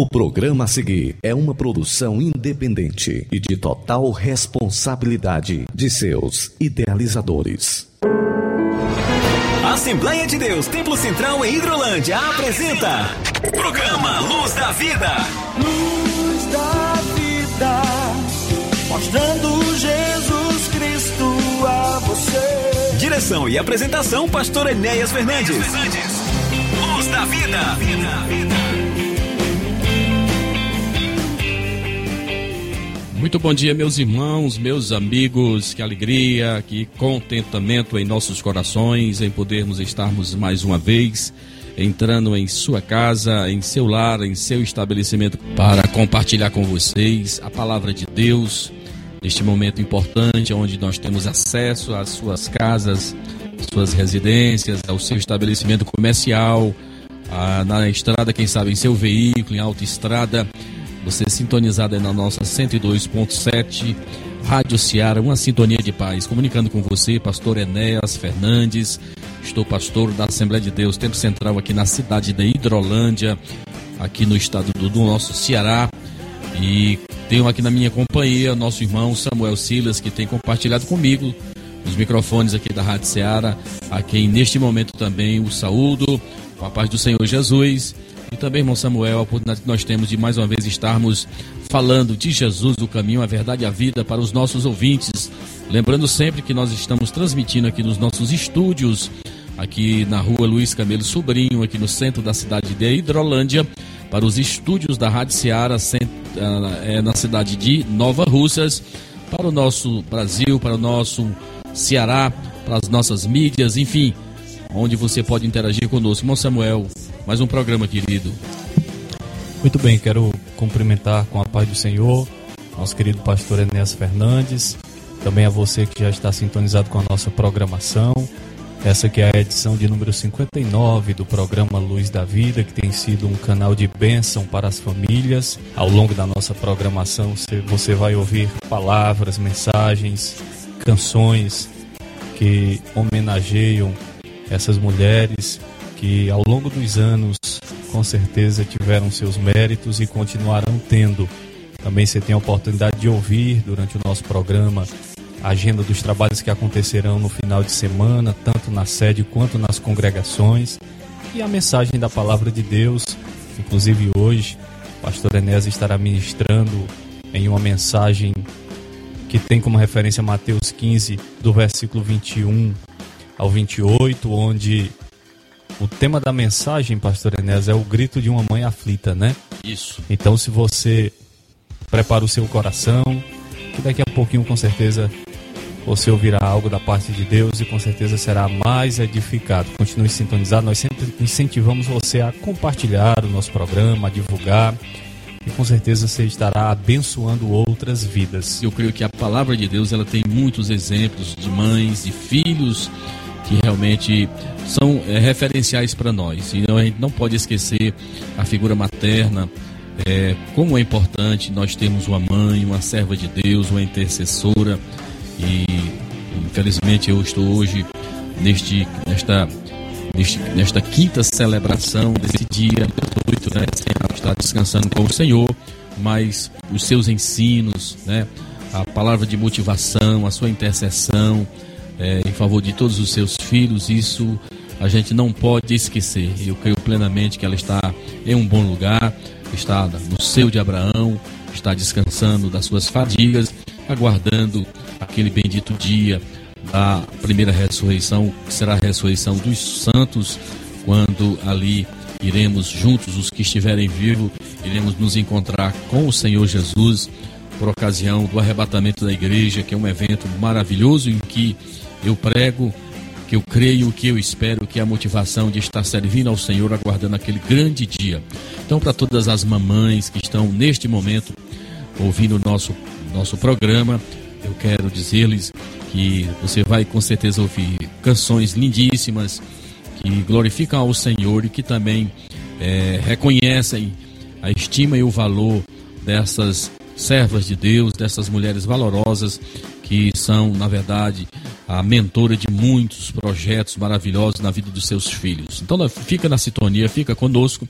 O programa a seguir é uma produção independente e de total responsabilidade de seus idealizadores. Assembleia de Deus, Templo Central em Hidrolândia apresenta Programa Luz da Vida. Luz da vida, mostrando Jesus Cristo a você. Direção e apresentação, Pastor Enéas Fernandes. Luz da Vida. Muito bom dia, meus irmãos, meus amigos. Que alegria, que contentamento em nossos corações em podermos estarmos mais uma vez entrando em sua casa, em seu lar, em seu estabelecimento para compartilhar com vocês a palavra de Deus neste momento importante onde nós temos acesso às suas casas, suas residências, ao seu estabelecimento comercial, na estrada, quem sabe em seu veículo, em autoestrada você sintonizado aí na nossa 102.7 Rádio Ceará, uma sintonia de paz. Comunicando com você, pastor Enéas Fernandes. Estou pastor da Assembleia de Deus, Tempo Central aqui na cidade de Hidrolândia, aqui no estado do, do nosso Ceará. E tenho aqui na minha companhia nosso irmão Samuel Silas, que tem compartilhado comigo os microfones aqui da Rádio Ceará, a quem neste momento também o saúdo, com a paz do Senhor Jesus e também, irmão Samuel, a oportunidade que nós temos de mais uma vez estarmos falando de Jesus, do caminho, a verdade e a vida para os nossos ouvintes. Lembrando sempre que nós estamos transmitindo aqui nos nossos estúdios, aqui na rua Luiz Camelo Sobrinho, aqui no centro da cidade de Hidrolândia, para os estúdios da Rádio Seara, ah, é, na cidade de Nova Russas, para o nosso Brasil, para o nosso Ceará, para as nossas mídias, enfim, onde você pode interagir conosco. Irmão Samuel, mais um programa, querido. Muito bem, quero cumprimentar com a paz do Senhor, nosso querido pastor Enéas Fernandes, também a você que já está sintonizado com a nossa programação. Essa que é a edição de número 59 do programa Luz da Vida, que tem sido um canal de bênção para as famílias. Ao longo da nossa programação, você vai ouvir palavras, mensagens, canções que homenageiam essas mulheres que ao longo dos anos com certeza tiveram seus méritos e continuarão tendo. Também você tem a oportunidade de ouvir durante o nosso programa a agenda dos trabalhos que acontecerão no final de semana, tanto na sede quanto nas congregações, e a mensagem da palavra de Deus. Inclusive hoje, o pastor Enéas estará ministrando em uma mensagem que tem como referência Mateus 15, do versículo 21 ao 28, onde o tema da mensagem, pastor Enéas, é o grito de uma mãe aflita, né? Isso. Então, se você prepara o seu coração, que daqui a pouquinho, com certeza, você ouvirá algo da parte de Deus e com certeza será mais edificado. Continue sintonizado, nós sempre incentivamos você a compartilhar o nosso programa, a divulgar e com certeza você estará abençoando outras vidas. Eu creio que a palavra de Deus ela tem muitos exemplos de mães, de filhos que realmente são é, referenciais para nós. E a gente não pode esquecer a figura materna, é, como é importante nós termos uma mãe, uma serva de Deus, uma intercessora. E infelizmente eu estou hoje neste, nesta, neste, nesta quinta celebração desse dia 8, né? Está descansando com o Senhor, mas os seus ensinos, né? A palavra de motivação, a sua intercessão, é, em favor de todos os seus filhos, isso a gente não pode esquecer. Eu creio plenamente que ela está em um bom lugar, está no seio de Abraão, está descansando das suas fadigas, aguardando aquele bendito dia da primeira ressurreição, que será a ressurreição dos santos, quando ali iremos juntos, os que estiverem vivos, iremos nos encontrar com o Senhor Jesus por ocasião do arrebatamento da igreja, que é um evento maravilhoso em que eu prego, que eu creio, que eu espero, que a motivação de estar servindo ao Senhor, aguardando aquele grande dia. Então, para todas as mamães que estão neste momento ouvindo o nosso, nosso programa, eu quero dizer-lhes que você vai com certeza ouvir canções lindíssimas que glorificam ao Senhor e que também é, reconhecem a estima e o valor dessas servas de Deus, dessas mulheres valorosas que são, na verdade, a mentora de muitos projetos maravilhosos na vida dos seus filhos. Então, fica na sintonia, fica conosco.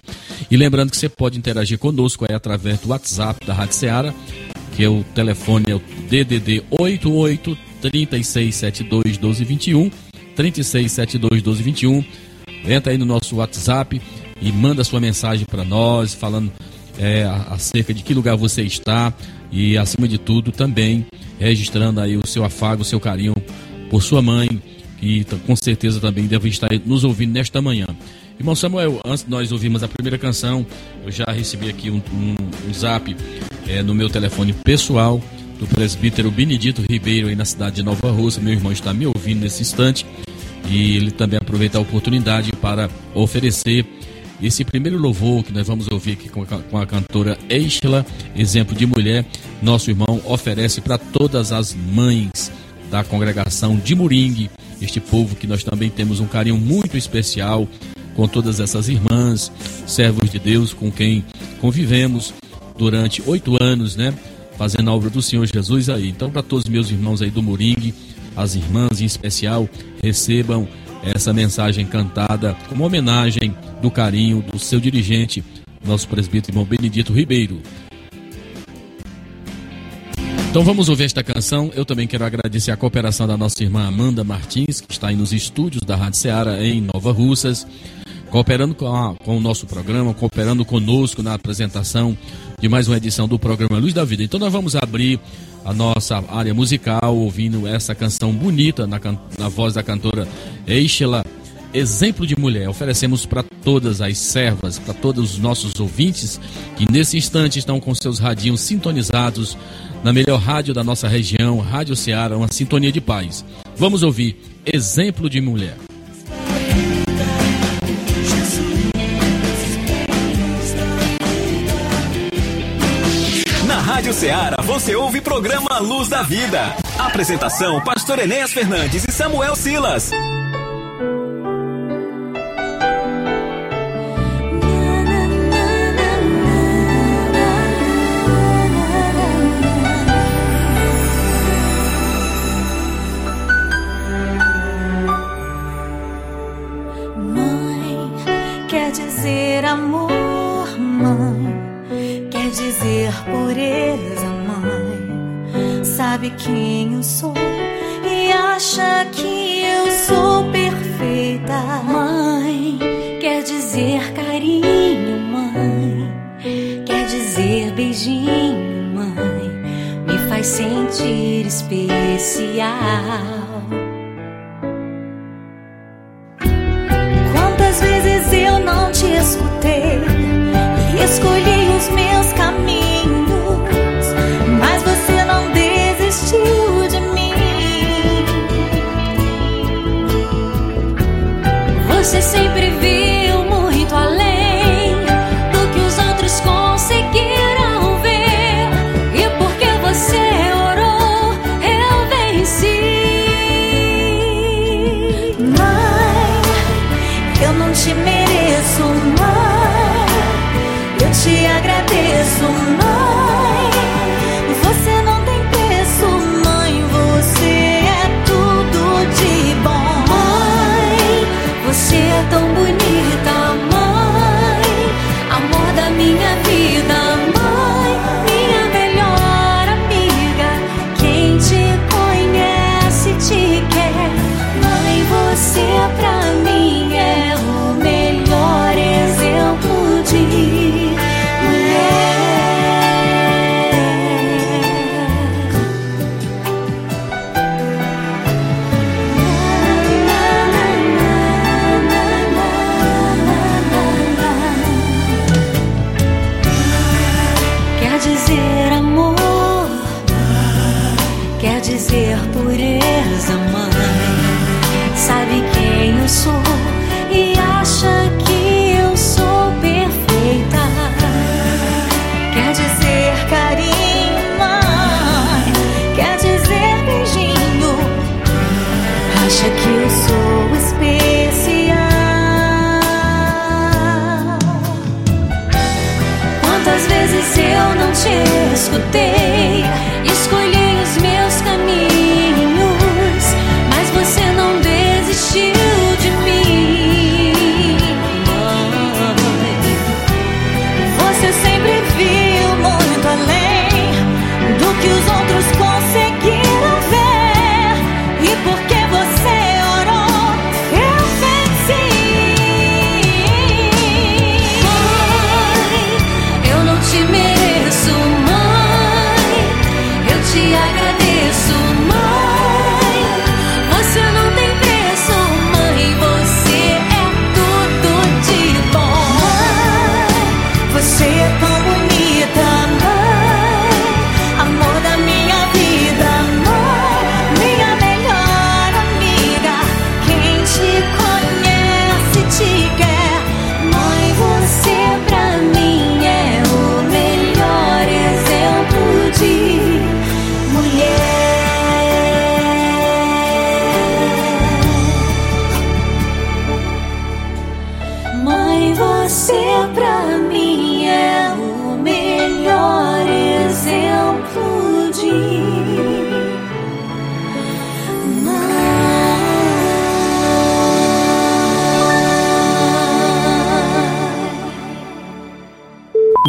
E lembrando que você pode interagir conosco é através do WhatsApp da Rádio Seara, que é o telefone é o DDD 88 3672 1221. 3672 1221. Entra aí no nosso WhatsApp e manda sua mensagem para nós, falando é, acerca de que lugar você está e, acima de tudo, também registrando aí o seu afago, o seu carinho por sua mãe, que com certeza também deve estar nos ouvindo nesta manhã. Irmão Samuel, antes de nós ouvirmos a primeira canção, eu já recebi aqui um, um, um zap é, no meu telefone pessoal do presbítero Benedito Ribeiro aí na cidade de Nova Rússia. Meu irmão está me ouvindo nesse instante e ele também aproveita a oportunidade para oferecer esse primeiro louvor que nós vamos ouvir aqui com a, com a cantora Eichla, exemplo de mulher, nosso irmão oferece para todas as mães da congregação de Moringue, este povo que nós também temos um carinho muito especial com todas essas irmãs, servos de Deus com quem convivemos durante oito anos, né? Fazendo a obra do Senhor Jesus aí. Então, para todos os meus irmãos aí do Moringue, as irmãs em especial, recebam essa mensagem cantada como homenagem do carinho do seu dirigente, nosso presbítero irmão Benedito Ribeiro. Então vamos ouvir esta canção. Eu também quero agradecer a cooperação da nossa irmã Amanda Martins, que está aí nos estúdios da Rádio Ceará em Nova Russas, cooperando com, a, com o nosso programa, cooperando conosco na apresentação de mais uma edição do programa Luz da Vida. Então nós vamos abrir a nossa área musical ouvindo essa canção bonita na, na voz da cantora Eichela exemplo de mulher. Oferecemos para todas as servas, para todos os nossos ouvintes que nesse instante estão com seus radinhos sintonizados na melhor rádio da nossa região, Rádio Ceará, uma sintonia de paz. Vamos ouvir Exemplo de Mulher. Rádio Ceará você ouve programa Luz da Vida. Apresentação: Pastor Enéas Fernandes e Samuel Silas. Quem eu sou e acha que eu sou perfeita, mãe. Quer dizer carinho, mãe. Quer dizer beijinho, mãe. Me faz sentir especial.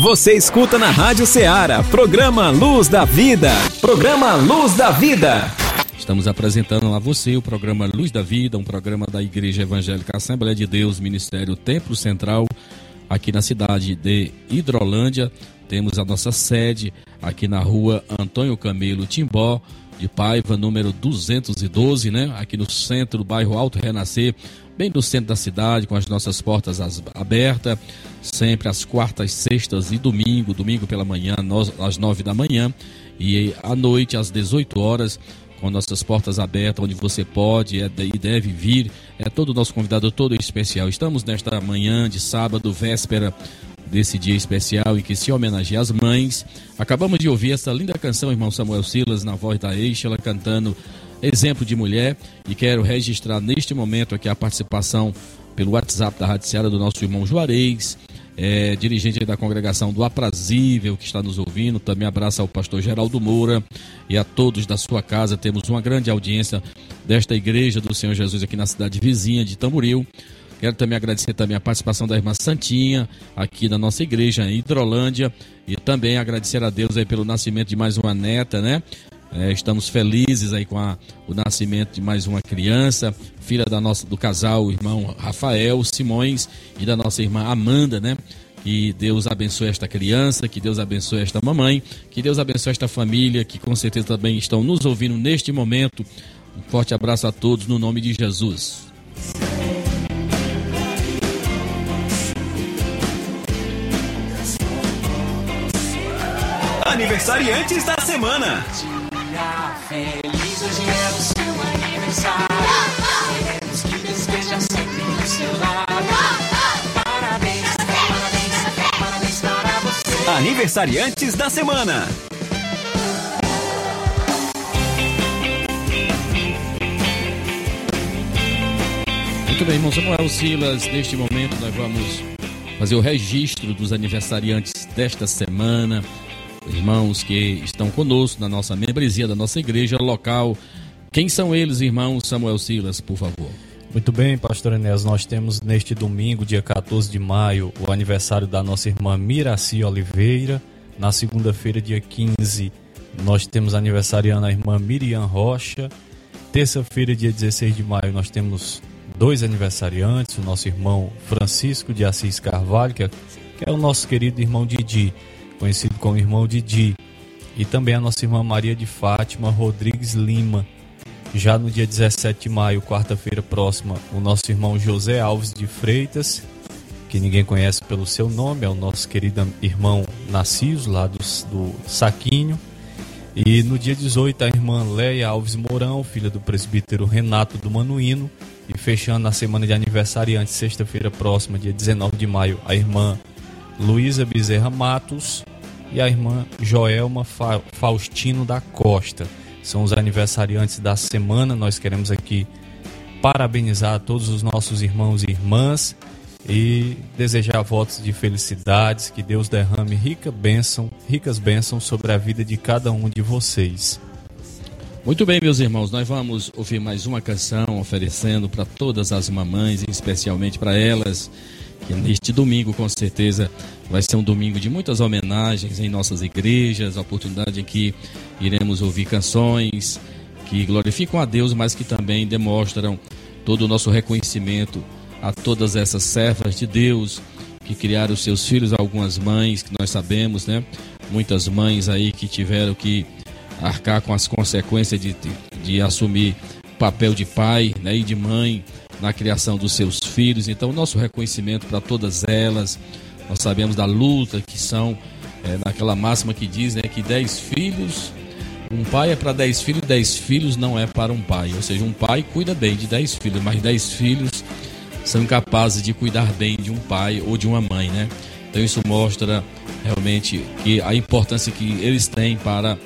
Você escuta na Rádio Ceará, programa Luz da Vida. Programa Luz da Vida. Estamos apresentando a você o programa Luz da Vida, um programa da Igreja Evangélica Assembleia de Deus, Ministério Templo Central, aqui na cidade de Hidrolândia. Temos a nossa sede aqui na rua Antônio Camelo Timbó, de Paiva, número 212, né? Aqui no centro do bairro Alto Renascer, bem no centro da cidade, com as nossas portas abertas, sempre às quartas, sextas e domingo, domingo pela manhã, às nove da manhã, e à noite, às 18 horas, com nossas portas abertas, onde você pode é, e deve vir. É todo o nosso convidado, todo especial. Estamos nesta manhã de sábado, véspera desse dia especial em que se homenageia as mães. Acabamos de ouvir essa linda canção, irmão Samuel Silas, na voz da Eixa, ela cantando Exemplo de Mulher. E quero registrar neste momento aqui a participação pelo WhatsApp da Rádio do nosso irmão Juarez, é, dirigente da congregação do Aprazível, que está nos ouvindo. Também abraço ao pastor Geraldo Moura e a todos da sua casa. Temos uma grande audiência desta igreja do Senhor Jesus aqui na cidade vizinha de Tamboril. Quero também agradecer também a participação da irmã Santinha aqui da nossa igreja em Hidrolândia e também agradecer a Deus aí pelo nascimento de mais uma neta, né? É, estamos felizes aí com a, o nascimento de mais uma criança, filha da nossa, do casal, o irmão Rafael Simões e da nossa irmã Amanda, né? Que Deus abençoe esta criança, que Deus abençoe esta mamãe, que Deus abençoe esta família, que com certeza também estão nos ouvindo neste momento. Um forte abraço a todos no nome de Jesus. Aniversariantes da semana. Feliz hoje é o seu aniversário. Queremos que esteja sempre no seu lado. Parabéns, parabéns, parabéns para você. Aniversariantes da semana. Muito bem, irmão Samuel Silas, neste momento nós vamos fazer o registro dos aniversariantes desta semana irmãos que estão conosco na nossa membresia da nossa igreja local. Quem são eles, irmão Samuel Silas, por favor? Muito bem, pastor Enéas, nós temos neste domingo, dia 14 de maio, o aniversário da nossa irmã Miraci Oliveira. Na segunda-feira, dia 15, nós temos aniversariando a irmã Miriam Rocha. Terça-feira, dia 16 de maio, nós temos dois aniversariantes, o nosso irmão Francisco de Assis Carvalho, que é, que é o nosso querido irmão Didi conhecido como irmão Didi, e também a nossa irmã Maria de Fátima Rodrigues Lima. Já no dia 17 de maio, quarta-feira próxima, o nosso irmão José Alves de Freitas, que ninguém conhece pelo seu nome, é o nosso querido irmão Narciso, lá do, do Saquinho. E no dia 18, a irmã Leia Alves Mourão, filha do presbítero Renato do Manuíno. E fechando a semana de aniversariante, sexta-feira próxima, dia 19 de maio, a irmã Luísa Bezerra Matos e a irmã Joelma Faustino da Costa. São os aniversariantes da semana. Nós queremos aqui parabenizar todos os nossos irmãos e irmãs e desejar votos de felicidades, que Deus derrame rica bênção, ricas bênçãos sobre a vida de cada um de vocês. Muito bem, meus irmãos, nós vamos ouvir mais uma canção oferecendo para todas as mamães, especialmente para elas que neste domingo, com certeza, vai ser um domingo de muitas homenagens em nossas igrejas, oportunidade em que iremos ouvir canções que glorificam a Deus, mas que também demonstram todo o nosso reconhecimento a todas essas servas de Deus que criaram seus filhos, algumas mães que nós sabemos, né? Muitas mães aí que tiveram que arcar com as consequências de, de, de assumir papel de pai né, e de mãe na criação dos seus filhos. Então, nosso reconhecimento para todas elas. Nós sabemos da luta que são, é, naquela máxima que diz né, que dez filhos, um pai é para dez filhos, dez filhos não é para um pai. Ou seja, um pai cuida bem de dez filhos, mas dez filhos são capazes de cuidar bem de um pai ou de uma mãe, né? Então isso mostra realmente que a importância que eles têm para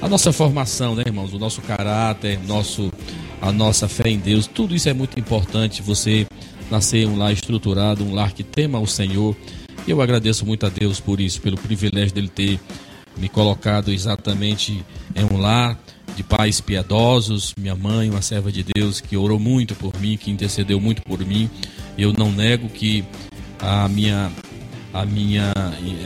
a nossa formação, né, irmãos? O nosso caráter, nosso a nossa fé em Deus. Tudo isso é muito importante. Você nascer um lar estruturado, um lar que tema o Senhor. Eu agradeço muito a Deus por isso, pelo privilégio dele ter me colocado exatamente em um lar de pais piedosos, minha mãe, uma serva de Deus que orou muito por mim, que intercedeu muito por mim. Eu não nego que a minha a minha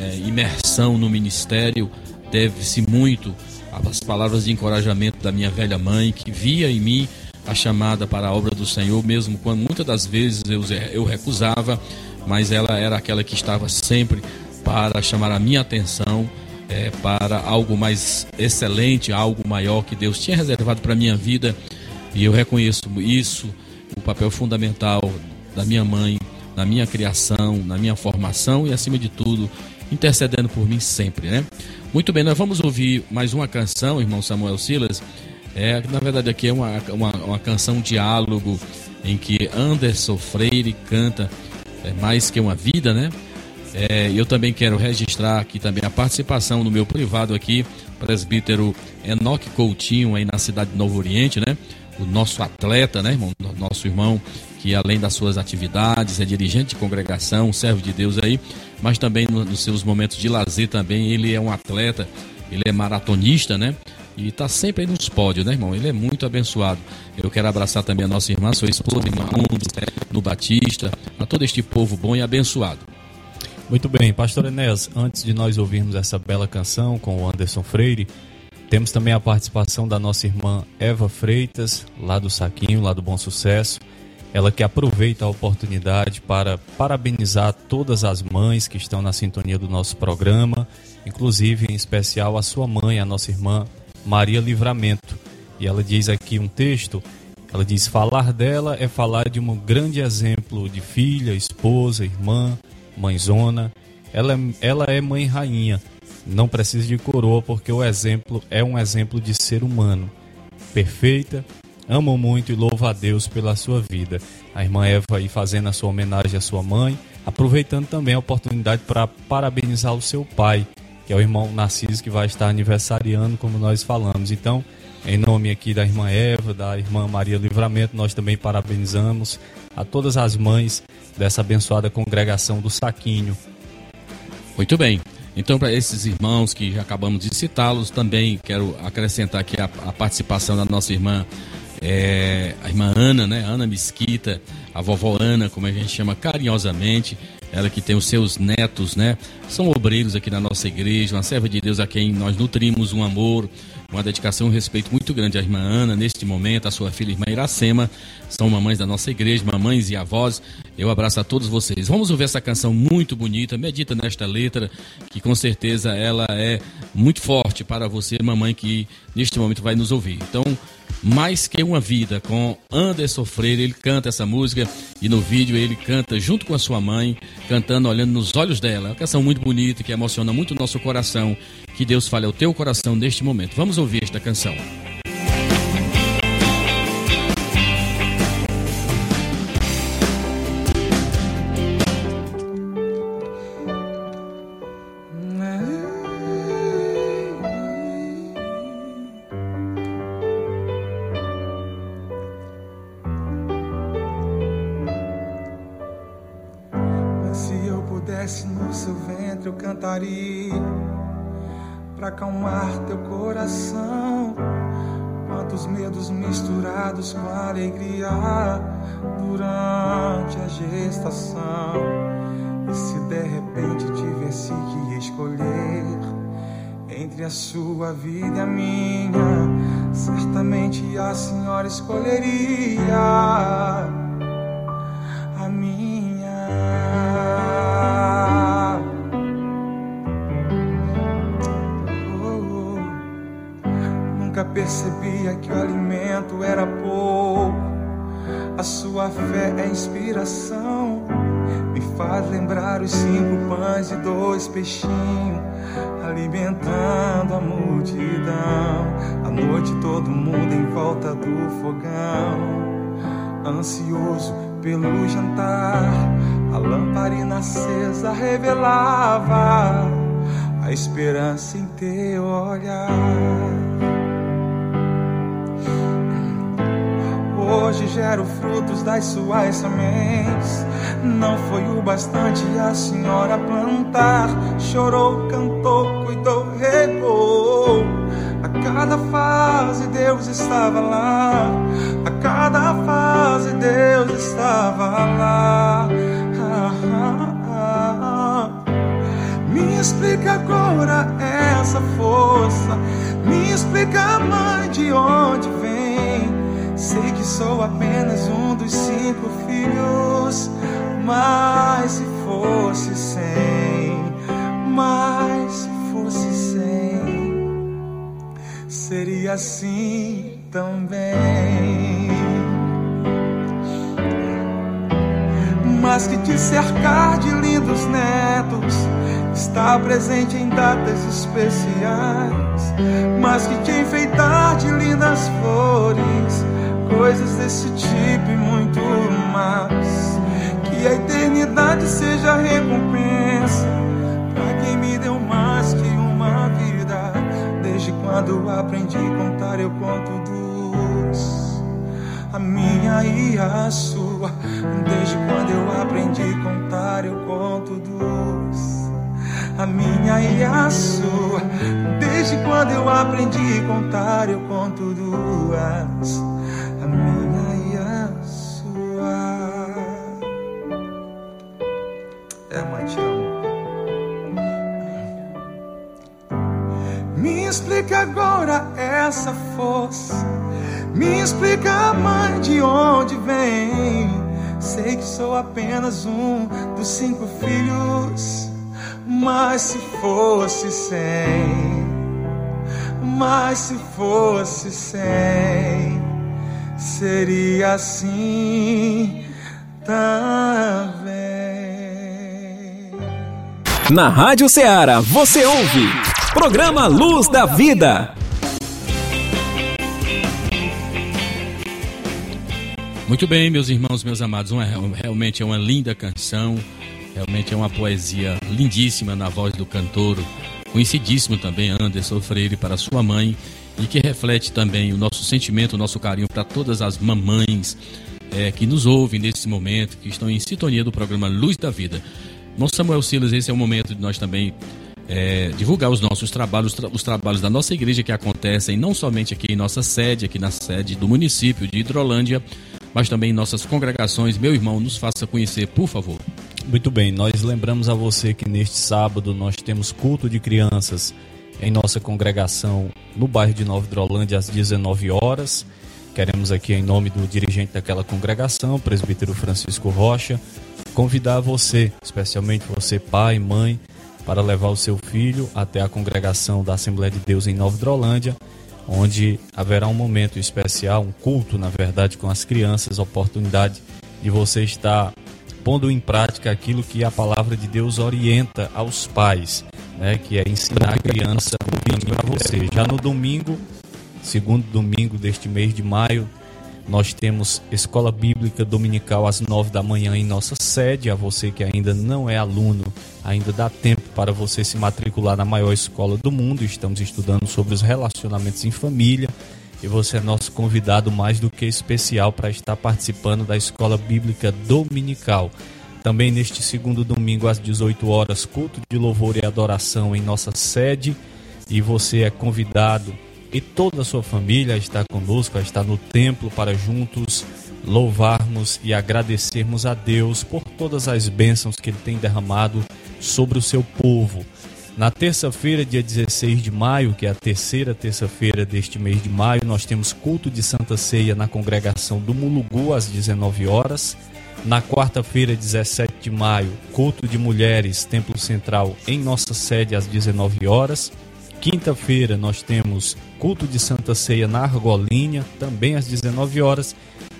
é, imersão no ministério deve-se muito às palavras de encorajamento da minha velha mãe, que via em mim a chamada para a obra do Senhor, mesmo quando muitas das vezes eu, eu recusava, mas ela era aquela que estava sempre para chamar a minha atenção é, para algo mais excelente, algo maior que Deus tinha reservado para a minha vida. E eu reconheço isso, o papel fundamental da minha mãe, na minha criação, na minha formação e, acima de tudo, intercedendo por mim sempre, né? Muito bem, nós vamos ouvir mais uma canção, irmão Samuel Silas. É, na verdade, aqui é uma, uma, uma canção diálogo em que Anderson Freire canta é, Mais Que Uma Vida, né? É, eu também quero registrar aqui também a participação no meu privado aqui, presbítero Enoque Coutinho, aí na cidade de Novo Oriente, né? O nosso atleta, né, irmão? Nosso irmão que além das suas atividades é dirigente de congregação, servo de Deus aí, mas também no, nos seus momentos de lazer também, ele é um atleta, ele é maratonista, né? E está sempre aí nos pódios, né, irmão? Ele é muito abençoado. Eu quero abraçar também a nossa irmã, sua esposa, irmã no Batista, a todo este povo bom e abençoado. Muito bem, pastor Enéas, antes de nós ouvirmos essa bela canção com o Anderson Freire, temos também a participação da nossa irmã Eva Freitas, lá do Saquinho, lá do Bom Sucesso. Ela que aproveita a oportunidade para parabenizar todas as mães que estão na sintonia do nosso programa, inclusive em especial a sua mãe, a nossa irmã Maria Livramento. E ela diz aqui um texto, ela diz: falar dela é falar de um grande exemplo de filha, esposa, irmã, mãezona. Ela, ela é mãe rainha, não precisa de coroa porque o exemplo é um exemplo de ser humano, perfeita, amo muito e louvo a Deus pela sua vida. A irmã Eva aí fazendo a sua homenagem à sua mãe, aproveitando também a oportunidade para parabenizar o seu pai, que é o irmão Narciso que vai estar aniversariando, como nós falamos. Então, em nome aqui da irmã Eva, da irmã Maria Livramento, nós também parabenizamos a todas as mães dessa abençoada congregação do Saquinho. Muito bem. Então, para esses irmãos que já acabamos de citá-los, também quero acrescentar aqui a, a participação da nossa irmã é, a irmã Ana, né? Ana Mesquita, a vovó Ana, como a gente chama carinhosamente, ela que tem os seus netos, né? São obreiros aqui na nossa igreja, uma serva de Deus a quem nós nutrimos um amor, uma dedicação e um respeito muito grande à irmã Ana, neste momento, a sua filha irmã Iracema, são mamães da nossa igreja, mamães e avós. Eu abraço a todos vocês. Vamos ouvir essa canção muito bonita, medita nesta letra, que com certeza ela é muito forte para você, mamãe, que neste momento vai nos ouvir. Então, mais que uma vida, com Anderson Freire, ele canta essa música e no vídeo ele canta junto com a sua mãe, cantando, olhando nos olhos dela. É uma canção muito bonita que emociona muito o nosso coração. Que Deus fale ao teu coração neste momento. Vamos ouvir esta canção. Acalmar teu coração. Quantos medos misturados com alegria durante a gestação. E se de repente tivesse que escolher entre a sua vida e a minha, certamente a senhora escolheria percebia que o alimento era pouco. A sua fé é inspiração. Me faz lembrar os cinco pães e dois peixinhos, alimentando a multidão. À noite todo mundo em volta do fogão, ansioso pelo jantar. A lamparina acesa revelava a esperança em teu olhar. Hoje gero frutos das suas sementes. Não foi o bastante a senhora plantar. Chorou, cantou, cuidou, regou. A cada fase Deus estava lá. A cada fase Deus estava lá. Ah. explica agora essa força. Me explica, mãe, de onde. Sei que sou apenas um dos cinco filhos, mas se fosse cem, mas se fosse cem, seria assim também. Mas que te cercar de lindos netos, estar presente em datas especiais, mas que te enfeitar de lindas flores, coisas desse tipo e muito mais. Que a eternidade seja a recompensa para quem me deu mais que uma vida. Desde quando aprendi a contar, eu conto dos a minha e a sua. Desde quando eu aprendi a contar, eu conto dos a minha e a sua. Desde quando eu aprendi a contar, eu conto duas, explica agora essa força. Me explica, mãe, de onde vem. Sei que sou apenas um dos cinco filhos. Mas se fosse cem, mas se fosse cem, seria assim também. Na Rádio Ceará você ouve Programa Luz da Vida. Muito bem, meus irmãos, meus amados, uma, realmente é uma linda canção, realmente é uma poesia lindíssima na voz do cantor, conhecidíssimo também, Anderson Freire, para sua mãe, e que reflete também o nosso sentimento, o nosso carinho para todas as mamães é, que nos ouvem nesse momento, que estão em sintonia do programa Luz da Vida. Irmão Samuel Silas, esse é o momento de nós também é, divulgar os nossos trabalhos, os trabalhos da nossa igreja que acontecem não somente aqui em nossa sede, aqui na sede do município de Hidrolândia, mas também em nossas congregações. Meu irmão, nos faça conhecer, por favor. Muito bem, nós lembramos a você que neste sábado nós temos culto de crianças em nossa congregação no bairro de Nova Hidrolândia às 19 horas. Queremos aqui, em nome do dirigente daquela congregação, presbítero Francisco Rocha, convidar você, especialmente você, pai, mãe, para levar o seu filho até a congregação da Assembleia de Deus em Nova Hidrolândia onde haverá um momento especial, um culto, na verdade, com as crianças, oportunidade de você estar pondo em prática aquilo que a palavra de Deus orienta aos pais, né, que é ensinar a criança o caminho para você. Já no domingo, segundo domingo deste mês de maio, nós temos escola bíblica dominical às nove da manhã em nossa sede. A você que ainda não é aluno, ainda dá tempo para você se matricular na maior escola do mundo. Estamos estudando sobre os relacionamentos em família. E você é nosso convidado mais do que especial para estar participando da escola bíblica dominical. Também neste segundo domingo às 18 horas, culto de louvor e adoração em nossa sede. E você é convidado e toda a sua família está conosco, está no templo para juntos louvarmos e agradecermos a Deus por todas as bênçãos que Ele tem derramado sobre o seu povo. Na terça-feira, dia 16 de maio, que é a terceira terça-feira deste mês de maio, nós temos culto de Santa Ceia na congregação do Mulugu às 19 horas. Na quarta-feira, 17 de maio, culto de mulheres, Templo Central em nossa sede às 19 horas. Quinta-feira nós temos culto de Santa Ceia na Argolinha, também às 19 horas.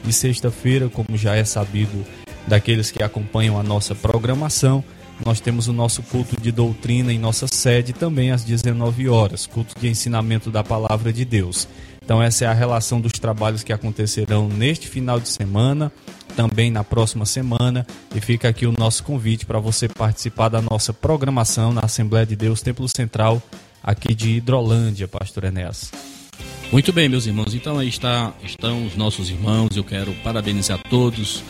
E sexta-feira, como já é sabido daqueles que acompanham a nossa programação, nós temos o nosso culto de doutrina em nossa sede também às 19 horas, culto de ensinamento da palavra de Deus. Então essa é a relação dos trabalhos que acontecerão neste final de semana, também na próxima semana, e fica aqui o nosso convite para você participar da nossa programação na Assembleia de Deus Templo Central aqui de Hidrolândia, pastor Enéas. Muito bem, meus irmãos. Então aí está, estão os nossos irmãos. Eu quero parabenizar todos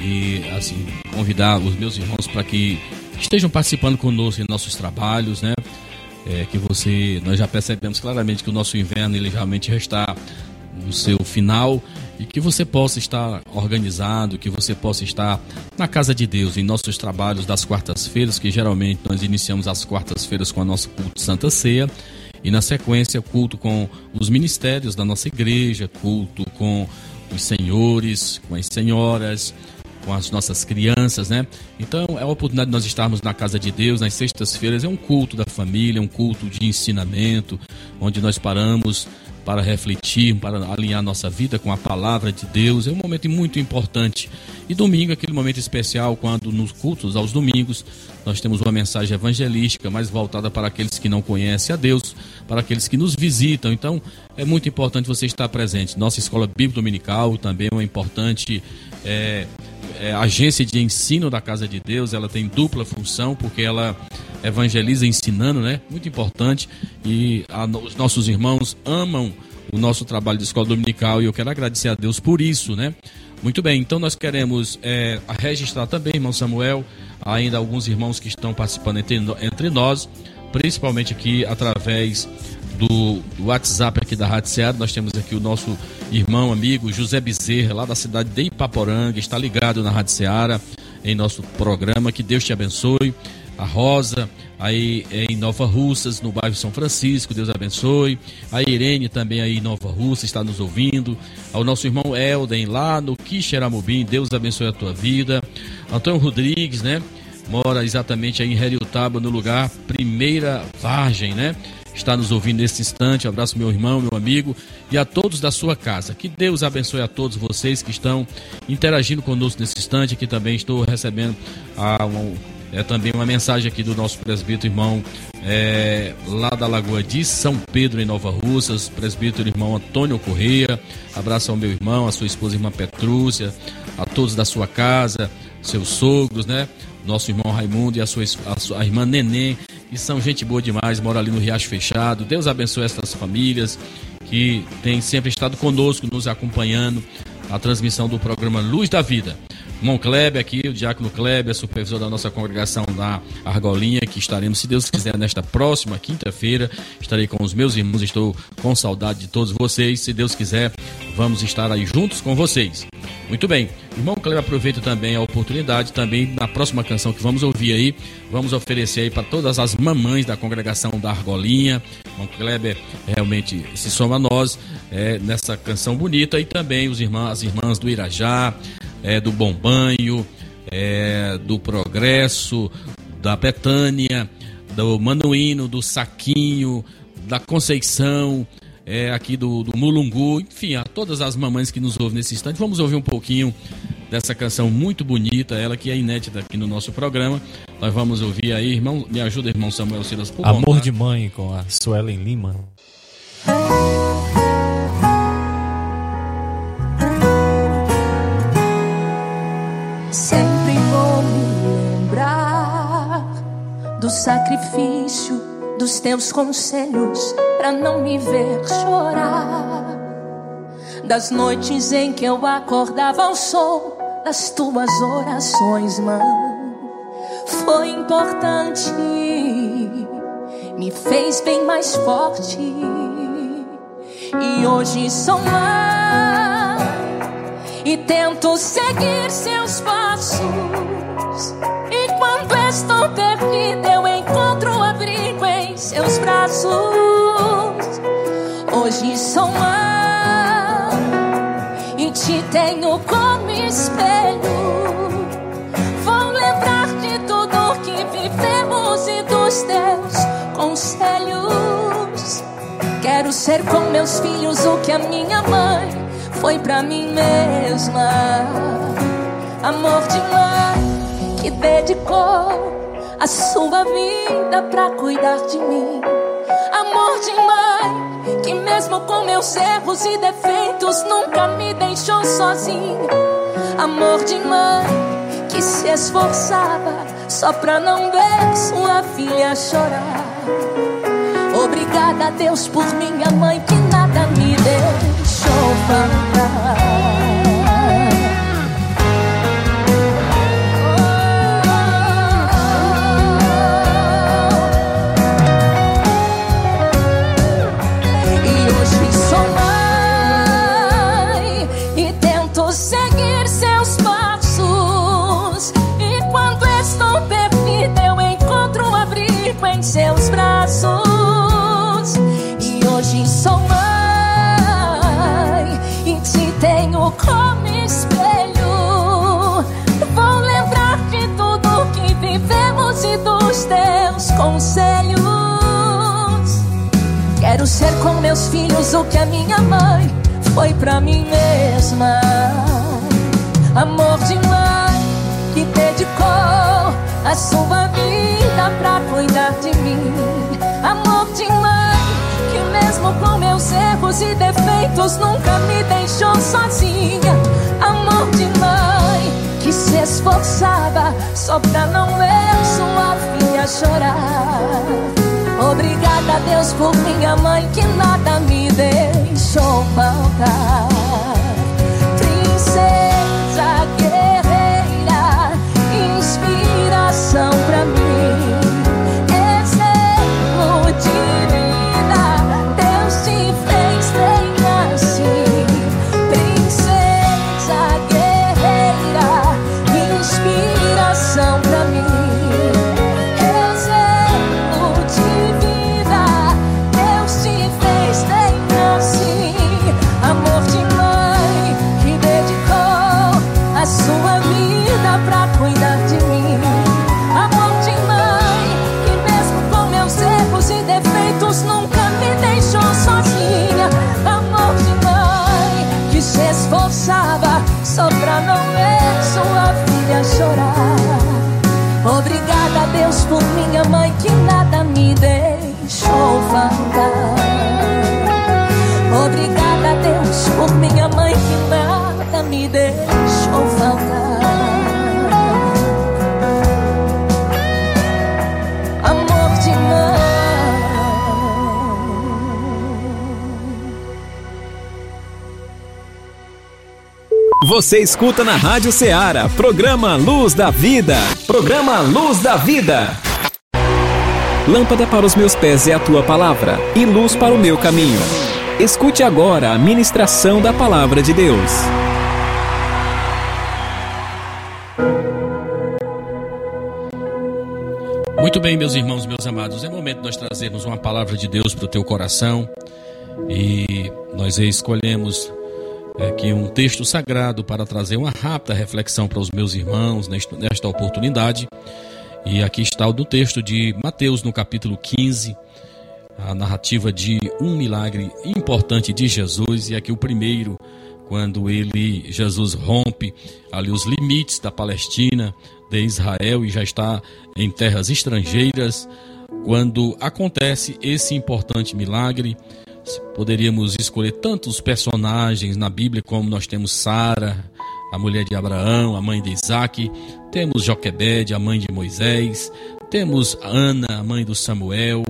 e assim convidar os meus irmãos para que estejam participando conosco em nossos trabalhos, né? É, que você, nós já percebemos claramente que o nosso inverno ele realmente já está no seu final e que você possa estar organizado, que você possa estar na casa de Deus, em nossos trabalhos das quartas-feiras, que geralmente nós iniciamos as quartas-feiras com a nossa culto Santa Ceia, e na sequência culto com os ministérios da nossa igreja, culto com os senhores, com as senhoras, com as nossas crianças, né? Então é a oportunidade de nós estarmos na casa de Deus nas sextas-feiras, é um culto da família, um culto de ensinamento, onde nós paramos para refletir, para alinhar nossa vida com a palavra de Deus. É um momento muito importante. E domingo aquele momento especial quando nos cultos aos domingos nós temos uma mensagem evangelística mais voltada para aqueles que não conhecem a Deus, para aqueles que nos visitam. Então é muito importante você estar presente. Nossa escola bíblica dominical também é uma importante é, é, agência de ensino da casa de Deus. Ela tem dupla função porque ela evangeliza ensinando, né? Muito importante. E a, os nossos irmãos amam o nosso trabalho de escola dominical e eu quero agradecer a Deus por isso, né? Muito bem, então nós queremos é, registrar também, irmão Samuel, ainda alguns irmãos que estão participando entre, entre nós, principalmente aqui através do, WhatsApp aqui da Rádio Ceará. Nós temos aqui o nosso irmão, amigo José Bezerra, lá da cidade de Ipaporanga, está ligado na Rádio Ceará em nosso programa. Que Deus te abençoe a Rosa, aí em Nova Russas, no bairro São Francisco, Deus abençoe. A Irene também aí em Nova Russa está nos ouvindo. Ao nosso irmão Elden lá no Quixeramobim, Deus abençoe a tua vida. Antônio Rodrigues, né? Mora exatamente aí em Heriotaba, no lugar Primeira Vargem, né? Está nos ouvindo nesse instante. Abraço, meu irmão, meu amigo e a todos da sua casa. Que Deus abençoe a todos vocês que estão interagindo conosco nesse instante. Aqui também estou recebendo a, um, é também uma mensagem aqui do nosso presbítero irmão é, lá da Lagoa de São Pedro, em Nova Russas, presbítero irmão Antônio Correia. Abraço ao meu irmão, a sua esposa irmã Petrúcia, a todos da sua casa, seus sogros, né? Nosso irmão Raimundo e a sua, a sua irmã Neném, que são gente boa demais, mora ali no Riacho Fechado. Deus abençoe essas famílias que têm sempre estado conosco, nos acompanhando, a transmissão do programa Luz da Vida irmão Kleber aqui, o diácono Kleber, supervisor da nossa congregação da Argolinha, que estaremos, se Deus quiser, nesta próxima quinta-feira. Estarei com os meus irmãos, estou com saudade de todos vocês. Se Deus quiser, vamos estar aí juntos com vocês. Muito bem, irmão Kleber aproveita também a oportunidade, também na próxima canção que vamos ouvir aí, vamos oferecer aí para todas as mamães da congregação da Argolinha. Irmão Kleber realmente se soma a nós é, nessa canção bonita e também os irmãos, as irmãs do Irajá, é, do Bom Banho, é, do Progresso, da Betânia, do Manuíno, do Saquinho, da Conceição, é, aqui do, do Mulungu, enfim, a todas as mamães que nos ouvem nesse instante. Vamos ouvir um pouquinho dessa canção muito bonita, ela que é inédita aqui no nosso programa. Nós vamos ouvir aí, irmão, me ajuda, irmão Samuel Silas, por Amor bondade. de Mãe, com a Suelen Lima. Sempre vou me lembrar do sacrifício dos teus conselhos para não me ver chorar. Das noites em que eu acordava ao som das tuas orações, mãe. Foi importante, me fez bem mais forte. E hoje sou mãe e tento seguir seus passos. E quando estou perdida, eu tenho como espelho. Vou lembrar de tudo que vivemos e dos teus conselhos. Quero ser com meus filhos o que a minha mãe foi pra mim mesma. Amor de mãe que dedicou a sua vida pra cuidar de mim. Amor de mãe mesmo com meus erros e defeitos, nunca me deixou sozinho. Amor de mãe que se esforçava só pra não ver sua filha chorar. Obrigada a Deus por minha mãe que nada me deixou faltar. como espelho. Vou lembrar de tudo que vivemos e dos teus conselhos. Quero ser com meus filhos o que a minha mãe foi pra mim mesma. Amor de mãe que dedicou a sua vida pra erros e defeitos, nunca me deixou sozinha. Amor de mãe que se esforçava só pra não ver sua filha chorar. Obrigada, Deus, por minha mãe que nada me deixou faltar. Você escuta na Rádio Ceará, programa Luz da Vida. Programa Luz da Vida. Lâmpada para os meus pés é a tua palavra, e luz para o meu caminho. Escute agora a ministração da palavra de Deus. Muito bem, meus irmãos, meus amados, é momento de nós trazermos uma palavra de Deus para o teu coração e nós escolhemos aqui um texto sagrado para trazer uma rápida reflexão para os meus irmãos nesta, oportunidade. E aqui está o do texto de Mateus, no capítulo 15, a narrativa de um milagre importante de Jesus, e aqui o primeiro, quando ele, Jesus rompe ali os limites da Palestina, de Israel, e já está em terras estrangeiras, quando acontece esse importante milagre, poderíamos escolher tantos personagens na Bíblia, como nós temos Sara, a mulher de Abraão, a mãe de Isaac, temos Joquebede, a mãe de Moisés, temos Ana, a mãe do Samuel,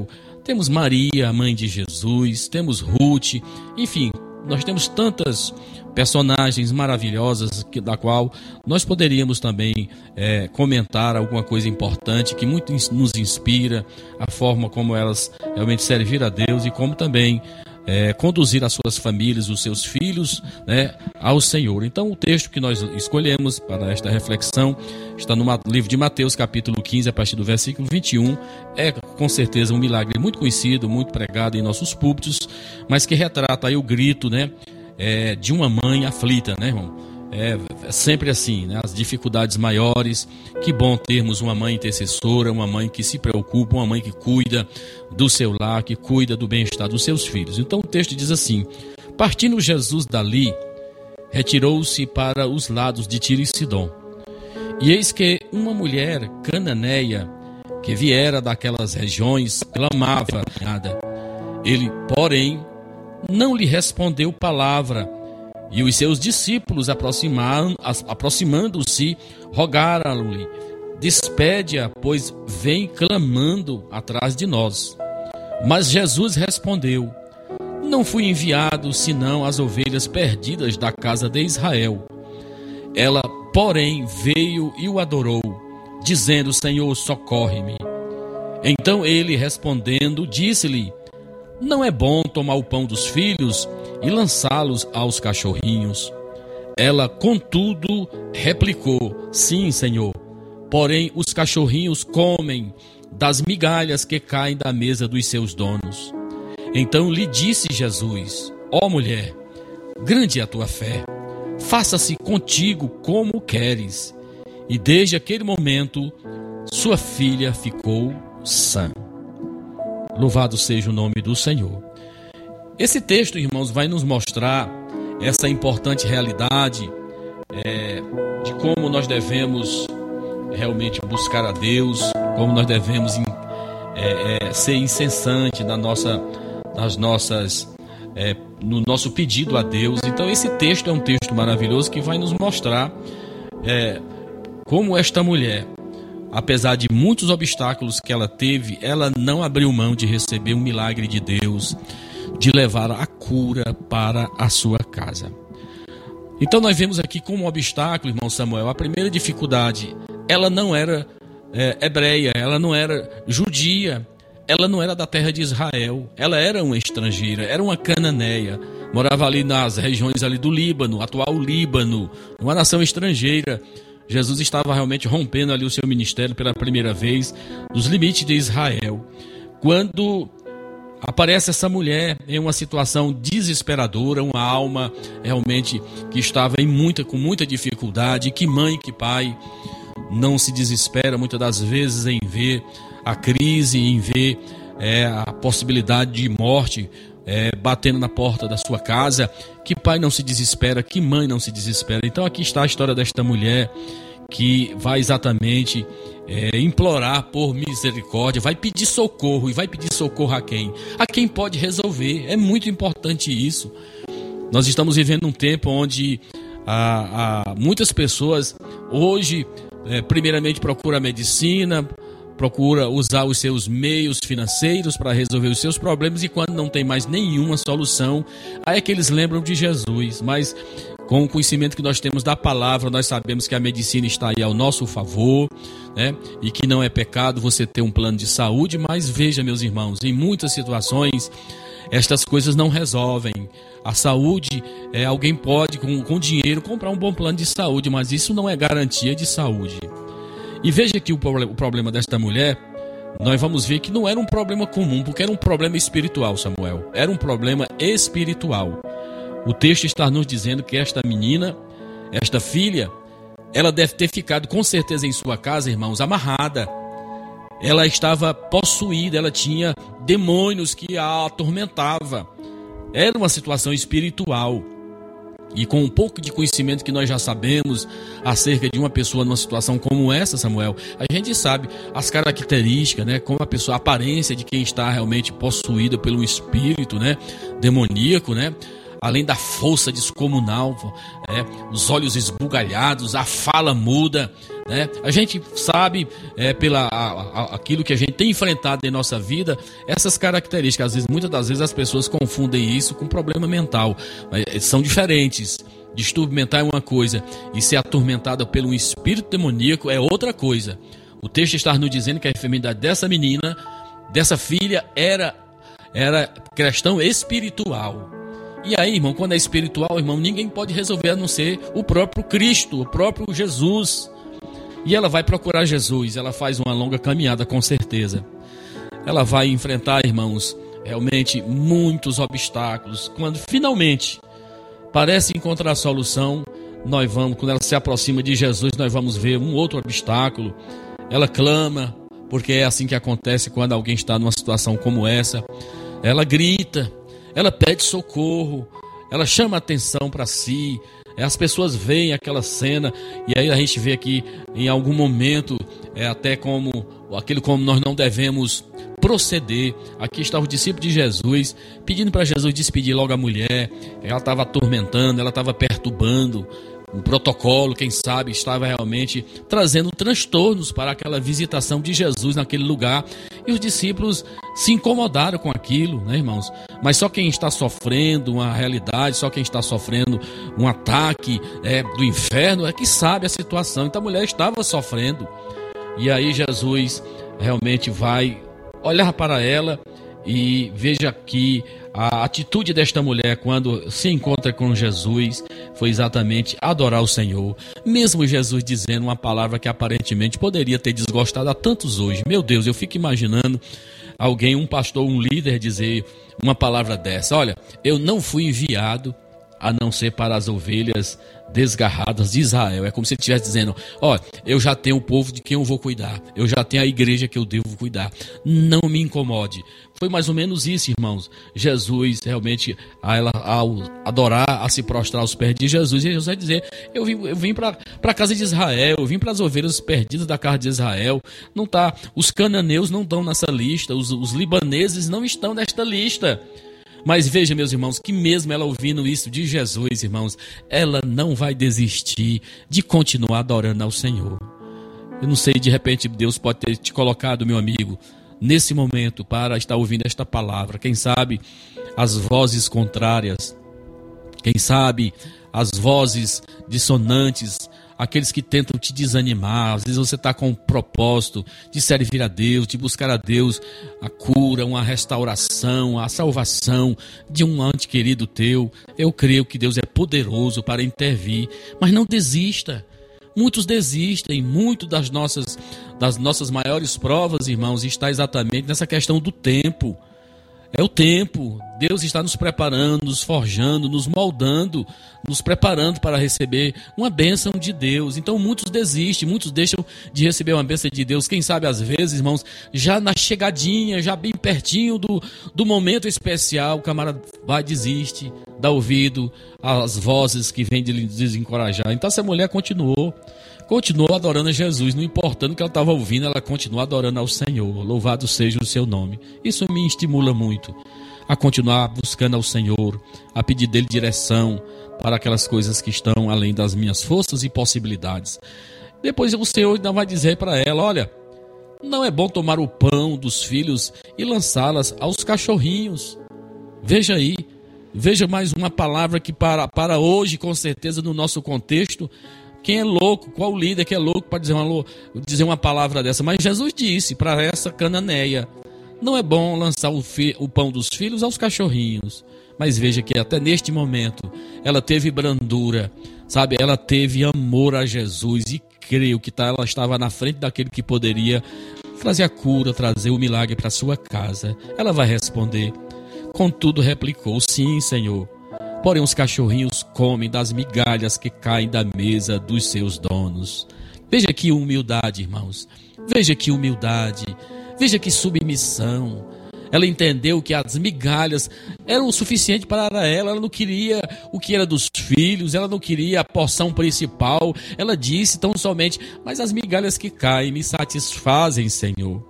temos Maria, a mãe de Jesus, temos Ruth, enfim, nós temos tantas personagens maravilhosas que, da qual nós poderíamos também é, comentar alguma coisa importante que muito nos inspira, a forma como elas realmente serviram a Deus e como também é, conduzir as suas famílias, os seus filhos, né, ao Senhor. Então, o texto que nós escolhemos para esta reflexão está no livro de Mateus, capítulo 15, a partir do versículo 21. É com certeza um milagre muito conhecido, muito pregado em nossos púlpitos, mas que retrata aí o grito, né, é, de uma mãe aflita, né, irmão? É, é sempre assim, né? as dificuldades maiores. Que bom termos uma mãe intercessora, uma mãe que se preocupa, uma mãe que cuida do seu lar, que cuida do bem-estar dos seus filhos. Então o texto diz assim: Partindo Jesus dali, retirou-se para os lados de Tiro e Sidom. E eis que uma mulher cananeia que viera daquelas regiões clamava nada. Ele, porém, não lhe respondeu palavra. E os seus discípulos, aproximando-se, rogaram-lhe: Despede-a, pois vem clamando atrás de nós. Mas Jesus respondeu: Não fui enviado senão as ovelhas perdidas da casa de Israel. Ela, porém, veio e o adorou, dizendo: Senhor, socorre-me. Então ele, respondendo, disse-lhe: Não é bom tomar o pão dos filhos e lançá-los aos cachorrinhos. Ela, contudo, replicou: Sim, Senhor. Porém, os cachorrinhos comem das migalhas que caem da mesa dos seus donos. Então lhe disse Jesus: Ó oh, mulher, grande é a tua fé, faça-se contigo como queres. E desde aquele momento, sua filha ficou sã. Louvado seja o nome do Senhor. Esse texto, irmãos, vai nos mostrar essa importante realidade é, de como nós devemos realmente buscar a Deus, como nós devemos é, é, ser incessante na nossa, nas nossas, é, no nosso pedido a Deus. Então esse texto é um texto maravilhoso que vai nos mostrar é, como esta mulher, apesar de muitos obstáculos que ela teve, ela não abriu mão de receber um milagre de Deus de levar a cura para a sua casa. Então nós vemos aqui como obstáculo, irmão Samuel, a primeira dificuldade, ela não era é, hebreia, ela não era judia, ela não era da terra de Israel, ela era uma estrangeira, era uma cananeia, morava ali nas regiões ali do Líbano, atual Líbano, uma nação estrangeira. Jesus estava realmente rompendo ali o seu ministério pela primeira vez dos limites de Israel. Quando aparece essa mulher em uma situação desesperadora, uma alma realmente que estava em muita com muita dificuldade, que mãe, que pai não se desespera muitas das vezes em ver a crise, em ver é, a possibilidade de morte é, batendo na porta da sua casa. Que pai não se desespera, que mãe não se desespera. Então aqui está a história desta mulher que vai exatamente é, implorar por misericórdia, vai pedir socorro e vai pedir socorro a quem? A quem pode resolver. É muito importante isso. Nós estamos vivendo um tempo onde há, há muitas pessoas hoje, é, primeiramente, procura medicina, procura usar os seus meios financeiros para resolver os seus problemas e quando não tem mais nenhuma solução, aí é que eles lembram de Jesus. Mas com o conhecimento que nós temos da palavra, nós sabemos que a medicina está aí ao nosso favor, né? E que não é pecado você ter um plano de saúde, mas veja, meus irmãos, em muitas situações estas coisas não resolvem. A saúde, é, alguém pode com, com dinheiro comprar um bom plano de saúde, mas isso não é garantia de saúde. E veja que o, o problema desta mulher, nós vamos ver que não era um problema comum, porque era um problema espiritual, Samuel. Era um problema espiritual. O texto está nos dizendo que esta menina, esta filha, ela deve ter ficado com certeza em sua casa, irmãos, amarrada. Ela estava possuída, ela tinha demônios que a atormentava. Era uma situação espiritual. E com um pouco de conhecimento que nós já sabemos acerca de uma pessoa numa situação como essa, Samuel, a gente sabe as características, né, como a pessoa, a aparência de quem está realmente possuída pelo espírito, né, demoníaco, né? Além da força descomunal, é, os olhos esbugalhados, a fala muda. Né? A gente sabe, é, pela a, a, aquilo que a gente tem enfrentado em nossa vida, essas características. Às vezes, muitas das vezes as pessoas confundem isso com problema mental, é, são diferentes. Distúrbio mental é uma coisa, e ser atormentada pelo espírito demoníaco é outra coisa. O texto está nos dizendo que a enfermidade dessa menina, dessa filha, era, era questão espiritual. E aí, irmão, quando é espiritual, irmão, ninguém pode resolver a não ser o próprio Cristo, o próprio Jesus. E ela vai procurar Jesus, ela faz uma longa caminhada, com certeza. Ela vai enfrentar, irmãos, realmente muitos obstáculos. Quando finalmente parece encontrar a solução, nós vamos, quando ela se aproxima de Jesus, nós vamos ver um outro obstáculo. Ela clama, porque é assim que acontece quando alguém está numa situação como essa. Ela grita, ela pede socorro, ela chama atenção para si. As pessoas veem aquela cena e aí a gente vê aqui em algum momento é até como aquilo como nós não devemos proceder. Aqui está o discípulo de Jesus pedindo para Jesus despedir logo a mulher. Ela estava atormentando, ela estava perturbando um protocolo, quem sabe, estava realmente trazendo transtornos para aquela visitação de Jesus naquele lugar. E os discípulos se incomodaram com aquilo, né, irmãos? Mas só quem está sofrendo uma realidade, só quem está sofrendo um ataque é, do inferno é que sabe a situação. Então a mulher estava sofrendo. E aí Jesus realmente vai olhar para ela e veja que a atitude desta mulher quando se encontra com Jesus foi exatamente adorar o Senhor, mesmo Jesus dizendo uma palavra que aparentemente poderia ter desgostado a tantos hoje. Meu Deus, eu fico imaginando alguém, um pastor, um líder dizer uma palavra dessa: Olha, eu não fui enviado a não ser para as ovelhas desgarradas de Israel. É como se ele estivesse dizendo: Ó, eu já tenho o povo de quem eu vou cuidar, eu já tenho a igreja que eu devo cuidar. Não me incomode. Foi mais ou menos isso, irmãos. Jesus realmente, ao adorar, a se prostrar aos pés de Jesus, Jesus vai dizer: Eu vim, eu vim para a casa de Israel, eu vim para as ovelhas perdidas da casa de Israel. Não tá, os cananeus não estão nessa lista, os, os libaneses não estão nesta lista. Mas veja, meus irmãos, que mesmo ela ouvindo isso de Jesus, irmãos, ela não vai desistir de continuar adorando ao Senhor. Eu não sei, de repente Deus pode ter te colocado, meu amigo, nesse momento para estar ouvindo esta palavra. Quem sabe as vozes contrárias, quem sabe as vozes dissonantes, aqueles que tentam te desanimar. Às vezes você está com o propósito de servir a Deus, de buscar a Deus a cura, uma restauração, a salvação de um ante querido teu. Eu creio que Deus é poderoso para intervir, mas não desista. Muitos desistem, muito das nossas das nossas maiores provas, irmãos, está exatamente nessa questão do tempo. É o tempo. Deus está nos preparando, nos forjando, nos moldando, nos preparando para receber uma bênção de Deus. Então muitos desistem, muitos deixam de receber uma bênção de Deus. Quem sabe às vezes, irmãos, já na chegadinha, já bem pertinho do, do momento especial, o camarada vai desiste, dá ouvido às vozes que vêm de lhe desencorajar. Então essa mulher continuou continuou adorando a Jesus, não importando o que ela estava ouvindo, ela continuou adorando ao Senhor. Louvado seja o seu nome. Isso me estimula muito a continuar buscando ao Senhor, a pedir dele direção para aquelas coisas que estão além das minhas forças e possibilidades. Depois o Senhor ainda vai dizer para ela: olha, não é bom tomar o pão dos filhos e lançá-las aos cachorrinhos. Veja aí, veja mais uma palavra que para, para hoje, com certeza, no nosso contexto, quem é louco? Qual líder que é louco para dizer uma, dizer uma palavra dessa? Mas Jesus disse para essa cananeia: não é bom lançar o, fi, o pão dos filhos aos cachorrinhos. Mas veja que até neste momento ela teve brandura, sabe? Ela teve amor a Jesus e creio que tá, ela estava na frente daquele que poderia trazer a cura, trazer o milagre para sua casa. Ela vai responder. Contudo, replicou: Sim, Senhor. Porém, os cachorrinhos comem das migalhas que caem da mesa dos seus donos. Veja que humildade, irmãos. Veja que humildade. Veja que submissão. Ela entendeu que as migalhas eram o suficiente para ela. Ela não queria o que era dos filhos, ela não queria a porção principal. Ela disse tão somente: Mas as migalhas que caem me satisfazem, Senhor.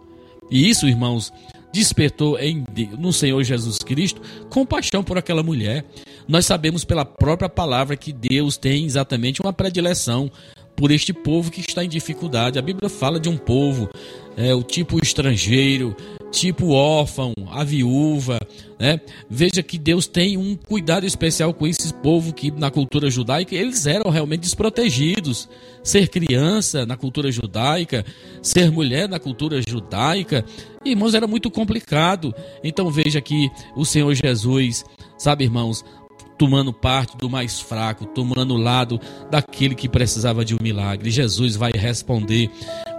E isso, irmãos, despertou em, no Senhor Jesus Cristo compaixão por aquela mulher. Nós sabemos pela própria palavra que Deus tem exatamente uma predileção por este povo que está em dificuldade. A Bíblia fala de um povo, é, o tipo estrangeiro, tipo órfão, a viúva, né? Veja que Deus tem um cuidado especial com esse povo que na cultura judaica eles eram realmente desprotegidos. Ser criança na cultura judaica, ser mulher na cultura judaica, irmãos, era muito complicado. Então veja que o Senhor Jesus, sabe, irmãos, tomando parte do mais fraco, tomando o lado daquele que precisava de um milagre. Jesus vai responder